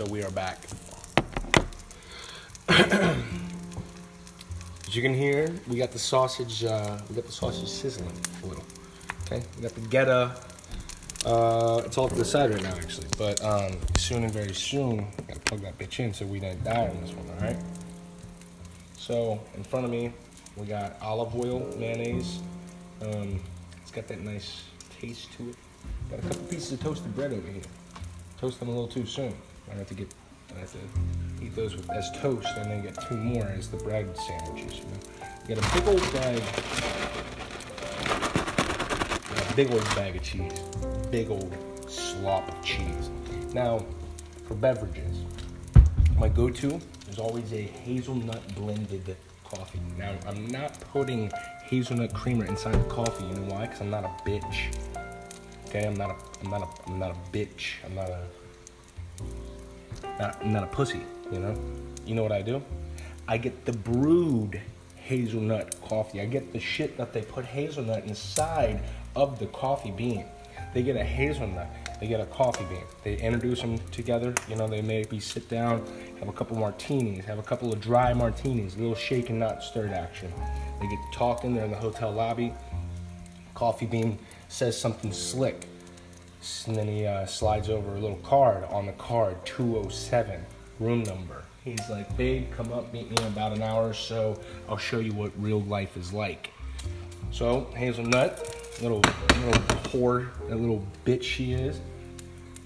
so we are back. As you can hear, we got the sausage. Uh, we got the sausage sizzling a little. Okay, we got the Geta. Uh, it's all to the side right now, actually. But um, soon and very soon, gotta plug that bitch in so we don't die on this one. All right. So in front of me, we got olive oil, mayonnaise. Um, it's got that nice taste to it. Got a couple pieces of toasted bread over here. Toast them a little too soon. I have to get, I have to eat those with, as toast and then get two more as the bread sandwiches. You know, you got a big old bag, a big old bag of cheese, big old slop of cheese. Now, for beverages, my go-to is always a hazelnut blended coffee. Now, I'm not putting hazelnut creamer inside the coffee. You know why? Because I'm not a bitch. Okay, I'm not a, I'm not a, I'm not a bitch. I'm not a, not, not a pussy. You know, you know what I do? I get the brewed hazelnut coffee. I get the shit that they put hazelnut inside of the coffee bean. They get a hazelnut. They get a coffee bean. They introduce them together. You know, they maybe sit down, have a couple martinis, have a couple of dry martinis, a little shaken, not stirred action. They get talking. They're in the hotel lobby. Coffee bean says something slick. And then he uh, slides over a little card. On the card, 207, room number. He's like, babe, come up, meet me in about an hour or so. I'll show you what real life is like. So, Hazelnut, little little whore, a little bitch she is.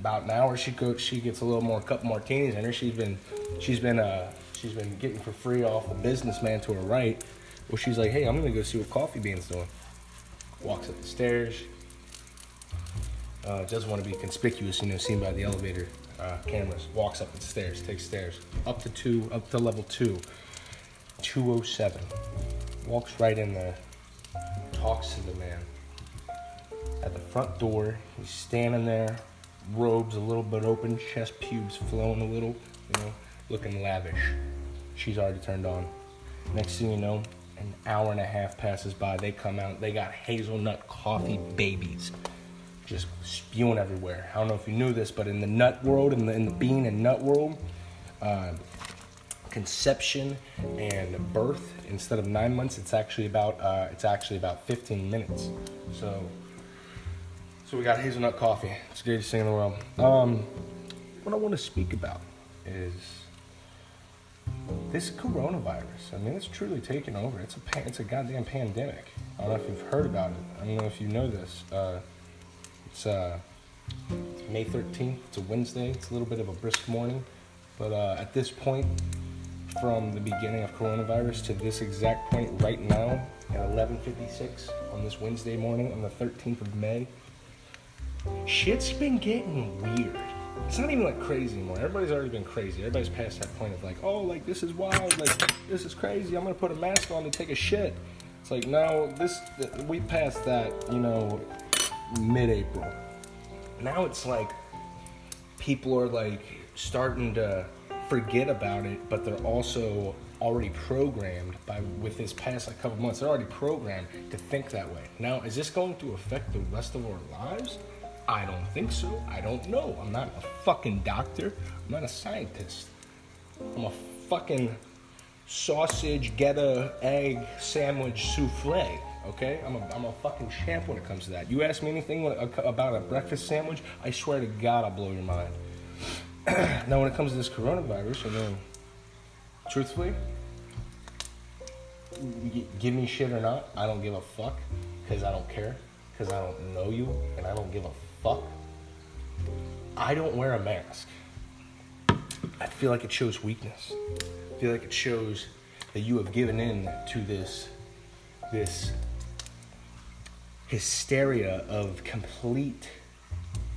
About an hour, she goes, she gets a little more couple martinis in her. She's been, she's been, uh, she's been getting for free off a businessman to her right. Well, she's like, hey, I'm gonna go see what Coffee Bean's doing. Walks up the stairs, uh, doesn't want to be conspicuous, you know, seen by the elevator uh, cameras. Walks up the stairs, takes stairs up to two, up to level two, 207. Walks right in there, talks to the man. At the front door, he's standing there, robes a little bit open, chest pubes flowing a little, you know, looking lavish. She's already turned on. Next thing you know, an hour and a half passes by. They come out, they got hazelnut coffee babies just spewing everywhere. I don't know if you knew this, but in the nut world, in the, in the bean and nut world, uh, conception and birth instead of nine months, it's actually about uh, it's actually about 15 minutes. So, so we got hazelnut coffee. It's the greatest thing in the world. Um, what I want to speak about is this coronavirus. I mean, it's truly taken over. It's a it's a goddamn pandemic. I don't know if you've heard about it. I don't know if you know this. Uh, it's, uh, May 13th. It's a Wednesday. It's a little bit of a brisk morning. But uh, at this point, from the beginning of coronavirus to this exact point right now at 11:56 on this Wednesday morning on the 13th of May, shit's been getting weird. It's not even like crazy anymore. Everybody's already been crazy. Everybody's past that point of like, oh, like this is wild. Like this is crazy. I'm gonna put a mask on to take a shit. It's like no, this we passed that. You know, mid-April. Now it's like people are like starting to forget about it, but they're also already programmed by with this past like couple months. They're already programmed to think that way. Now, is this going to affect the rest of our lives? I don't think so. I don't know. I'm not a fucking doctor. I'm not a scientist. I'm a fucking sausage, get a egg sandwich souffle. Okay, I'm a, I'm a fucking champ when it comes to that. You ask me anything uh, about a breakfast sandwich, I swear to God, I'll blow your mind. now, when it comes to this coronavirus, I mean, truthfully, give me shit or not, I don't give a fuck because I don't care because I don't know you and I don't give a fuck. I don't wear a mask. I feel like it shows weakness. I feel like it shows that you have given in to this this hysteria of complete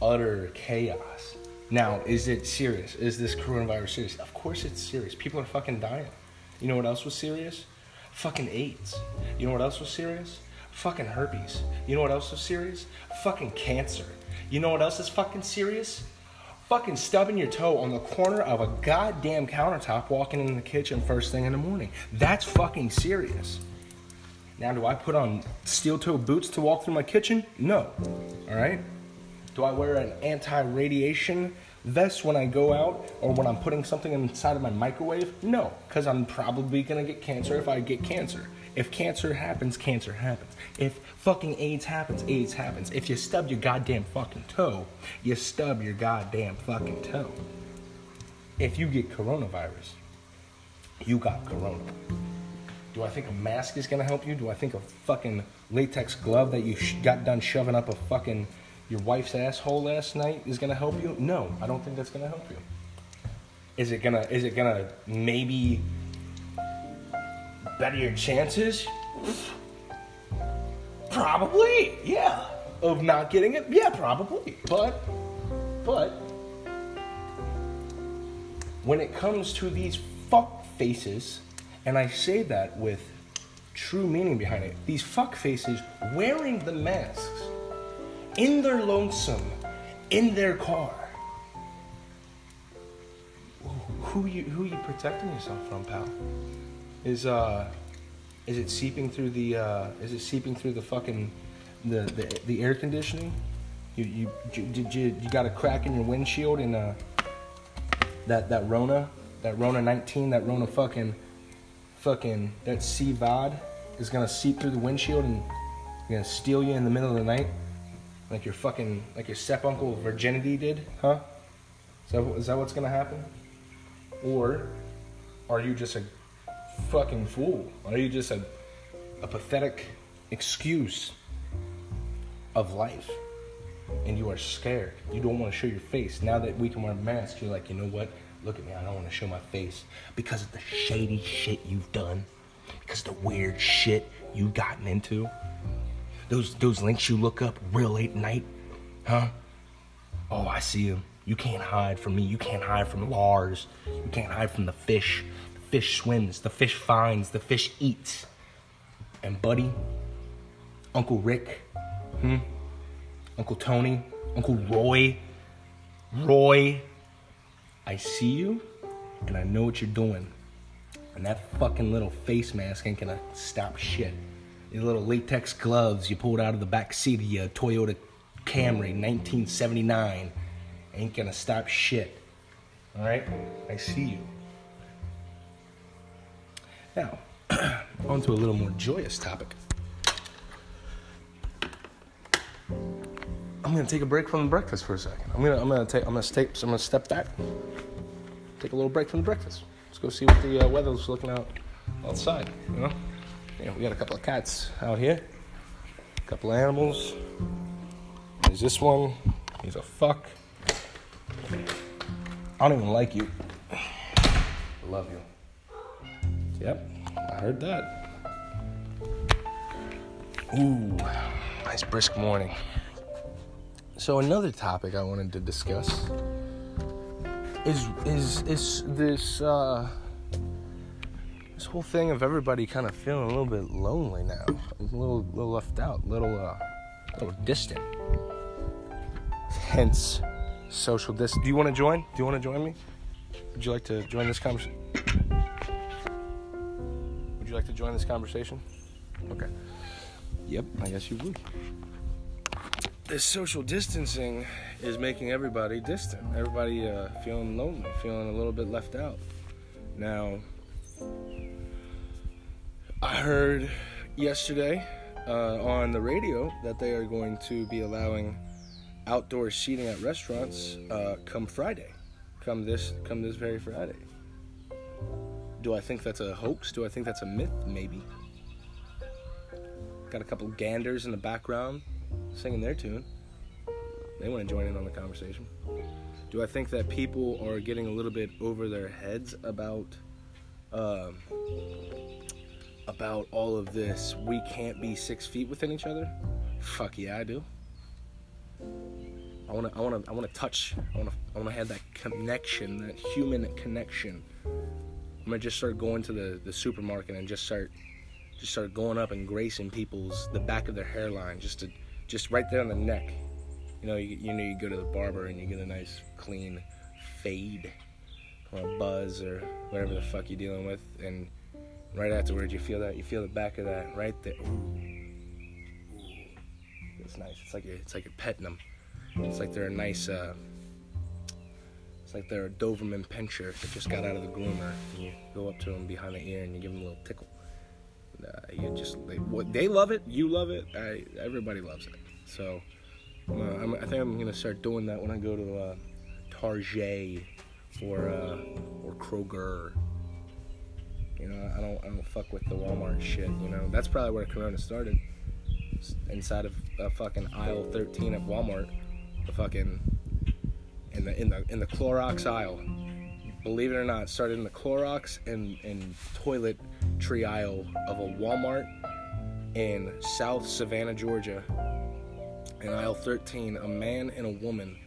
utter chaos. Now, is it serious? Is this coronavirus serious? Of course it's serious. People are fucking dying. You know what else was serious? Fucking AIDS. You know what else was serious? Fucking herpes. You know what else was serious? Fucking cancer. You know what else is fucking serious? Fucking stubbing your toe on the corner of a goddamn countertop walking in the kitchen first thing in the morning. That's fucking serious. Now, do I put on steel toe boots to walk through my kitchen? No. All right? Do I wear an anti radiation Vest when I go out or when I'm putting something inside of my microwave? No, because I'm probably gonna get cancer if I get cancer. If cancer happens, cancer happens. If fucking AIDS happens, AIDS happens. If you stub your goddamn fucking toe, you stub your goddamn fucking toe. If you get coronavirus, you got corona. Do I think a mask is gonna help you? Do I think a fucking latex glove that you sh- got done shoving up a fucking your wife's asshole last night is gonna help you? No, I don't think that's gonna help you. Is it gonna? Is it gonna maybe better your chances? Probably, yeah. Of not getting it, yeah, probably. But, but when it comes to these fuck faces, and I say that with true meaning behind it, these fuck faces wearing the masks in their lonesome, in their car. Who you who you protecting yourself from, pal? Is uh is it seeping through the uh is it seeping through the fucking the the, the air conditioning? You you did you you got a crack in your windshield and uh that that Rona, that Rona 19, that Rona fucking fucking that sea VOD is gonna seep through the windshield and gonna steal you in the middle of the night, like your fucking like your step uncle virginity did, huh? Is that, is that what's gonna happen? Or are you just a fucking fool? Are you just a a pathetic excuse of life? And you are scared. You don't want to show your face. Now that we can wear masks, you're like, you know what? Look at me. I don't want to show my face because of the shady shit you've done, because of the weird shit you've gotten into. Those those links you look up real late at night, huh? Oh, I see them. You can't hide from me. You can't hide from Lars. You can't hide from the fish. The fish swims. The fish finds. The fish eats. And buddy, Uncle Rick, hmm, Uncle Tony, Uncle Roy, Roy, I see you and I know what you're doing. And that fucking little face mask ain't gonna stop shit. Your little latex gloves you pulled out of the back seat of your Toyota Camry 1979 ain't gonna stop shit. Alright? I see you. Now, on to a little more joyous topic. I'm gonna take a break from the breakfast for a second. I'm gonna I'm gonna take I'm gonna step I'm gonna step back, take a little break from the breakfast. Let's go see what the uh, weather's looking out outside. You know, yeah, we got a couple of cats out here, a couple of animals. There's this one. He's a fuck. I don't even like you. I love you. Yep, I heard that. Ooh, nice brisk morning. So another topic I wanted to discuss is is is this uh, this whole thing of everybody kind of feeling a little bit lonely now, a little little left out, little uh, little distant. Hence, social distance. Do you want to join? Do you want to join me? Would you like to join this conversation? Would you like to join this conversation? Okay. Yep, I guess you would this social distancing is making everybody distant. Everybody uh, feeling lonely, feeling a little bit left out. Now, I heard yesterday uh, on the radio that they are going to be allowing outdoor seating at restaurants uh, come Friday, come this come this very Friday. Do I think that's a hoax? Do I think that's a myth? Maybe. Got a couple ganders in the background singing their tune. They want to join in on the conversation. Do I think that people are getting a little bit over their heads about um, about all of this? We can't be six feet within each other. Fuck yeah, I do. I wanna, I wanna, I wanna touch. I wanna, I wanna have that connection, that human connection. I'm gonna just start going to the, the supermarket and just start, just start going up and gracing people's the back of their hairline, just to just right there on the neck. You know, you, you know, you go to the barber and you get a nice clean fade or buzz or whatever the fuck you're dealing with, and right afterwards you feel that you feel the back of that right there. It's nice. It's like you're, it's like you're petting them. It's like they're a nice, uh, It's like they're a Doberman pinscher that just got out of the groomer. And you go up to them behind the ear and you give them a little tickle. Uh, you just they, they love it, you love it, I, everybody loves it. So uh, I think I'm gonna start doing that when I go to uh, Target or uh, or Kroger. You know, I don't I don't fuck with the Walmart shit. You know, that's probably where Corona started. Inside of a fucking aisle 13 at Walmart, the fucking in the in the in the Clorox aisle. Believe it or not, started in the Clorox and and toilet tree aisle of a Walmart in South Savannah, Georgia. In aisle 13, a man and a woman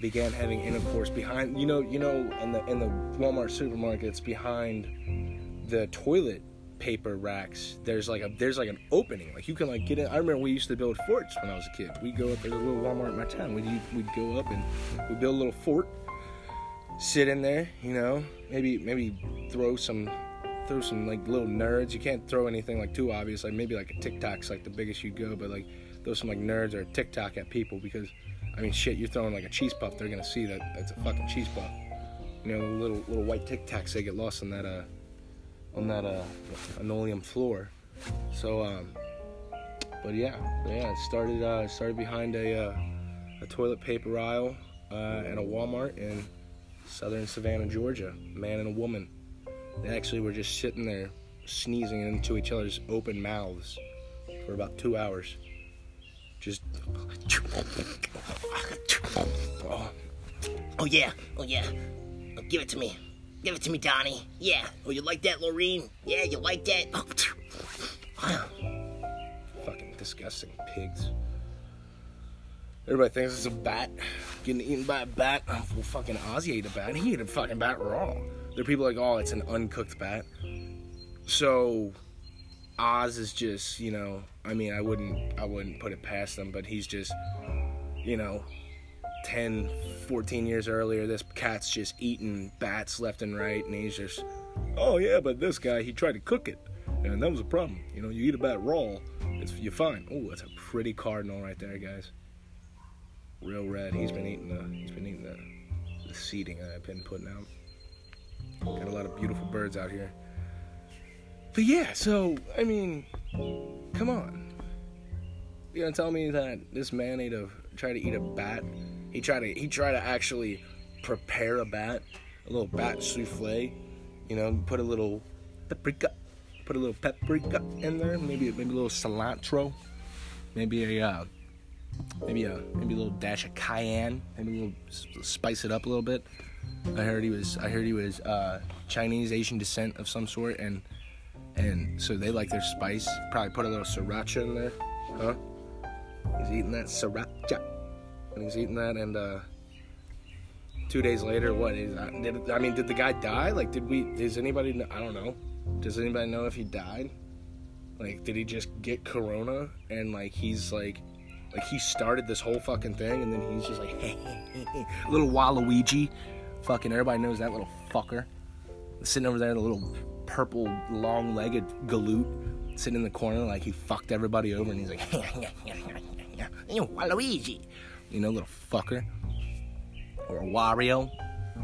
began having intercourse behind you know you know in the in the Walmart supermarkets behind the toilet paper racks there's like a there's like an opening. Like you can like get in I remember we used to build forts when I was a kid. We'd go up there's a little Walmart in my town. We'd, we'd go up and we'd build a little fort sit in there you know maybe maybe throw some throw some like little nerds you can't throw anything like too obvious like maybe like a Tic Tacs like the biggest you'd go but like throw some like nerds or a TikTok at people because I mean, shit, you're throwing like a cheese puff, they're gonna see that that's a fucking cheese puff. You know, little little white Tic Tacs they get lost on that uh on that uh linoleum floor. So um, but yeah, yeah, it started uh started behind a uh, a toilet paper aisle uh, at a Walmart in southern Savannah, Georgia. Man and a woman. They actually were just sitting there sneezing into each other's open mouths for about two hours. Just Oh. oh yeah, oh yeah. Oh, give it to me. Give it to me, Donnie. Yeah. Oh, you like that, Lorene? Yeah, you like that? Oh, fucking disgusting pigs. Everybody thinks it's a bat getting eaten by a bat. Oh, well, fucking Ozzy ate a bat. He ate a fucking bat raw. There are people like, oh, it's an uncooked bat. So Oz is just, you know, I mean, I wouldn't, I wouldn't put it past him, but he's just, you know, 10, 14 years earlier, this cat's just eating bats left and right, and he's just, oh yeah, but this guy, he tried to cook it, and that was a problem. You know, you eat a bat raw, it's you're fine. Oh, that's a pretty cardinal right there, guys. Real red. He's been eating the, he's been eating the, the seeding I've been putting out. Got a lot of beautiful birds out here. But yeah, so I mean, come on. You gonna tell me that this man ate a tried to eat a bat he tried to he tried to actually prepare a bat, a little bat souffle. You know, put a little paprika, put a little paprika in there, maybe maybe a little cilantro, maybe a uh, maybe a maybe a little dash of cayenne, maybe a little spice it up a little bit. I heard he was I heard he was uh, Chinese Asian descent of some sort, and and so they like their spice. Probably put a little sriracha in there, huh? He's eating that sriracha and he's eating that, and uh, two days later, what is that? Did, I mean, did the guy die? Like, did we? Does anybody? I don't know. Does anybody know if he died? Like, did he just get corona and like he's like, like he started this whole fucking thing, and then he's just like, little Waluigi, fucking everybody knows that little fucker, sitting over there, the little purple long-legged galoot sitting in the corner like he fucked everybody over, and he's like, you Waluigi you know, little fucker. Or a Wario.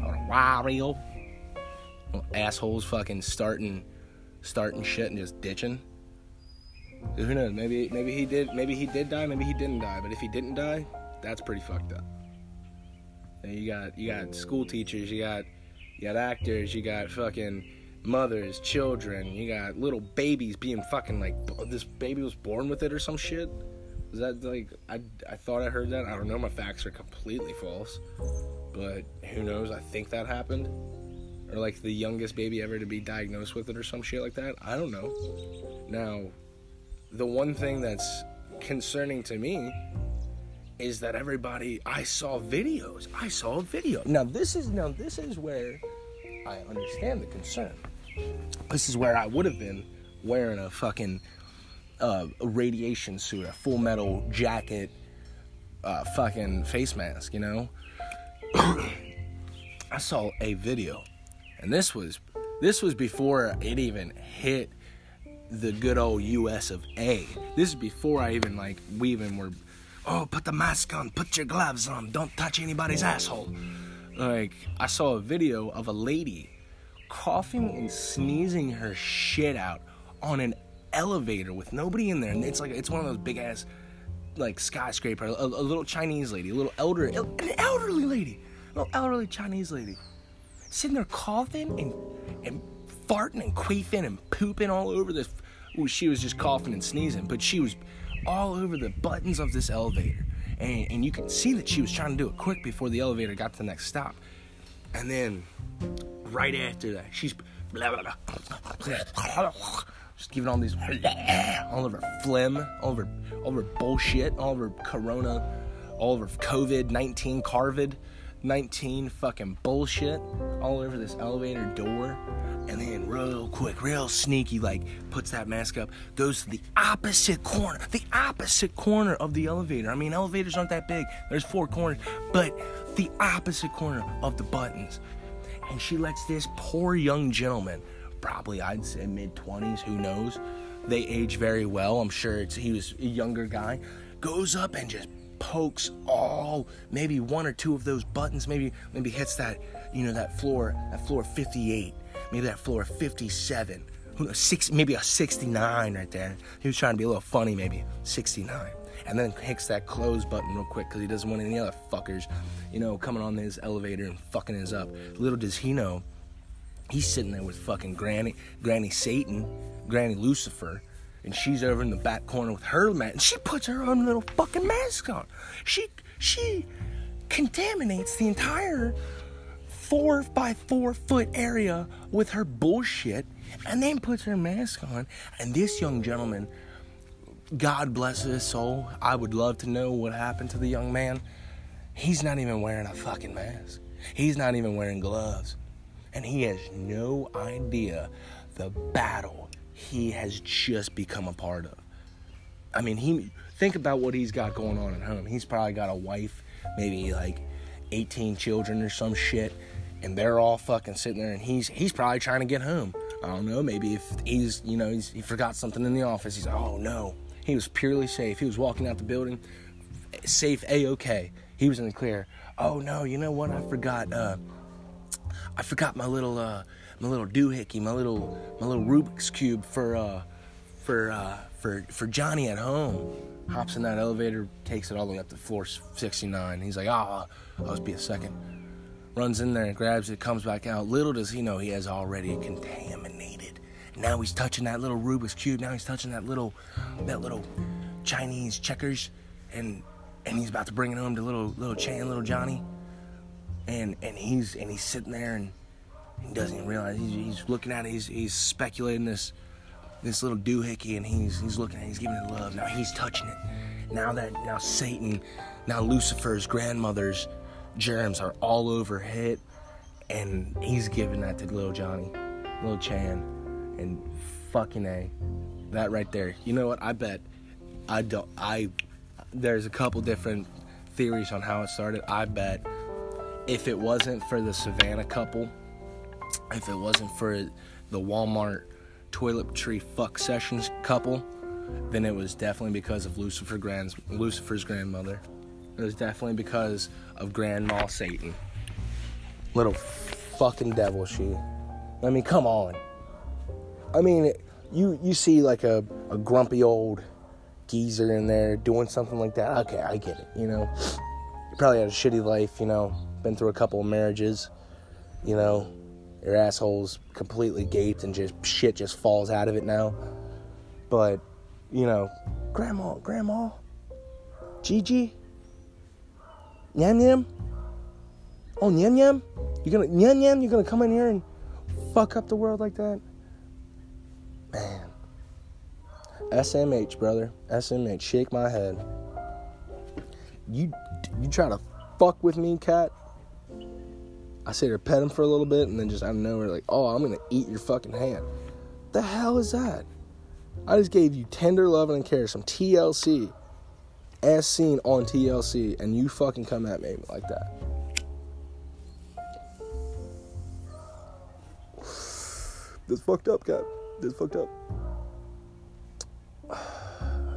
Or a Wario. Little assholes fucking starting starting shit and just ditching. Who knows? Maybe maybe he did maybe he did die, maybe he didn't die. But if he didn't die, that's pretty fucked up. And you got you got school mm. teachers, you got you got actors, you got fucking mothers, children, you got little babies being fucking like this baby was born with it or some shit. Is that like I, I thought I heard that? I don't know. My facts are completely false, but who knows? I think that happened, or like the youngest baby ever to be diagnosed with it, or some shit like that. I don't know. Now, the one thing that's concerning to me is that everybody I saw videos. I saw a video. Now this is now this is where I understand the concern. This is where I would have been wearing a fucking uh, a radiation suit, a full metal jacket, uh, fucking face mask, you know. I saw a video, and this was this was before it even hit the good old U.S. of A. This is before I even like we even were. Oh, put the mask on, put your gloves on, don't touch anybody's asshole. like I saw a video of a lady coughing and sneezing her shit out on an elevator with nobody in there, and it's like it's one of those big ass like skyscraper. A, a little Chinese lady, a little elder, an elderly lady, a little elderly Chinese lady, sitting there coughing and and farting and queefing and pooping all over this. She was just coughing and sneezing, but she was all over the buttons of this elevator. And, and you can see that she was trying to do it quick before the elevator got to the next stop. And then right after that, she's blah, blah, blah, just giving all these all over phlegm, all over all over bullshit, all over corona, all over COVID 19 carvid 19 fucking bullshit all over this elevator door and then real quick, real sneaky, like puts that mask up, goes to the opposite corner, the opposite corner of the elevator. I mean, elevators aren't that big, there's four corners, but the opposite corner of the buttons. And she lets this poor young gentleman, probably I'd say mid 20s, who knows, they age very well. I'm sure it's, he was a younger guy, goes up and just pokes all maybe one or two of those buttons maybe maybe hits that you know that floor that floor 58 maybe that floor 57, six, maybe a 69 right there. He was trying to be a little funny, maybe 69. And then hits that close button real quick because he doesn't want any other fuckers, you know, coming on his elevator and fucking his up. Little does he know, he's sitting there with fucking Granny, Granny Satan, Granny Lucifer, and she's over in the back corner with her mask, and she puts her own little fucking mask on. She, she contaminates the entire four by four foot area with her bullshit and then puts her mask on. And this young gentleman, God bless his soul, I would love to know what happened to the young man. He's not even wearing a fucking mask, he's not even wearing gloves. And he has no idea the battle he has just become a part of. I mean, he think about what he's got going on at home. He's probably got a wife, maybe like 18 children or some shit and they're all fucking sitting there, and he's he's probably trying to get home. I don't know. Maybe if he's you know he's, he forgot something in the office, he's like, oh no. He was purely safe. He was walking out the building, safe, a okay. He was in the clear. Oh no, you know what? I forgot. Uh, I forgot my little uh, my little doohickey, my little my little Rubik's cube for uh, for uh, for for Johnny at home. Hops in that elevator, takes it all the way up to floor 69. He's like, ah, oh, I'll just be a second runs in there and grabs it, comes back out. Little does he know he has already contaminated. Now he's touching that little Rubik's cube. Now he's touching that little, that little Chinese checkers, and and he's about to bring it home to little little Chan, little Johnny. And and he's and he's sitting there and he doesn't even realize he's, he's looking at it. He's he's speculating this this little doohickey, and he's he's looking at it. He's giving it love. Now he's touching it. Now that now Satan, now Lucifer's grandmother's germs are all over hit, and he's giving that to little Johnny, little Chan, and fucking a, that right there. You know what? I bet I don't. I there's a couple different theories on how it started. I bet if it wasn't for the Savannah couple, if it wasn't for the Walmart toiletry fuck sessions couple, then it was definitely because of Lucifer Grand's Lucifer's grandmother. It was definitely because of Grandma Satan. Little fucking devil she. I mean, come on. I mean, you you see like a, a grumpy old geezer in there doing something like that. Okay, I get it. You know, you probably had a shitty life. You know, been through a couple of marriages. You know, your asshole's completely gaped and just shit just falls out of it now. But, you know, grandma, grandma, Gigi, Nyam Nyam? Oh, Nyam Nyam? You're gonna, Nyam Nyam, you're gonna come in here and fuck up the world like that? Man. SMH, brother. SMH. Shake my head. You, you try to fuck with me, cat? I sit here, pet him for a little bit, and then just out of nowhere, like, oh, I'm gonna eat your fucking hand. The hell is that? I just gave you tender loving and care, some TLC as seen on TLC, and you fucking come at me like that. This fucked up, cat. This fucked up.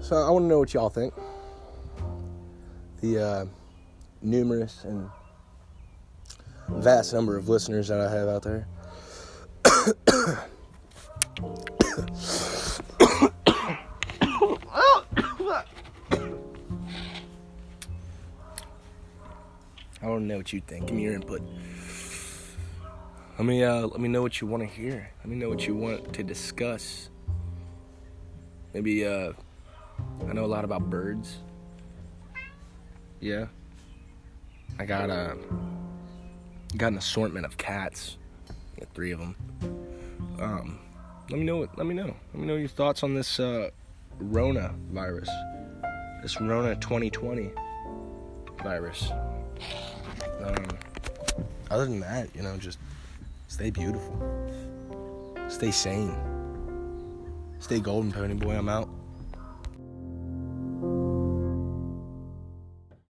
So I want to know what y'all think. The uh, numerous and vast number of listeners that I have out there. I don't know what you think. Give me your input. Let me uh, let me know what you want to hear. Let me know what you want to discuss. Maybe uh, I know a lot about birds. Yeah. I got a got an assortment of cats. Yeah, three of them. Um, let me know. What, let me know. Let me know your thoughts on this uh, Rona virus. This Rona 2020 virus. Um, other than that, you know, just stay beautiful, stay sane, stay golden, pony boy. I'm out.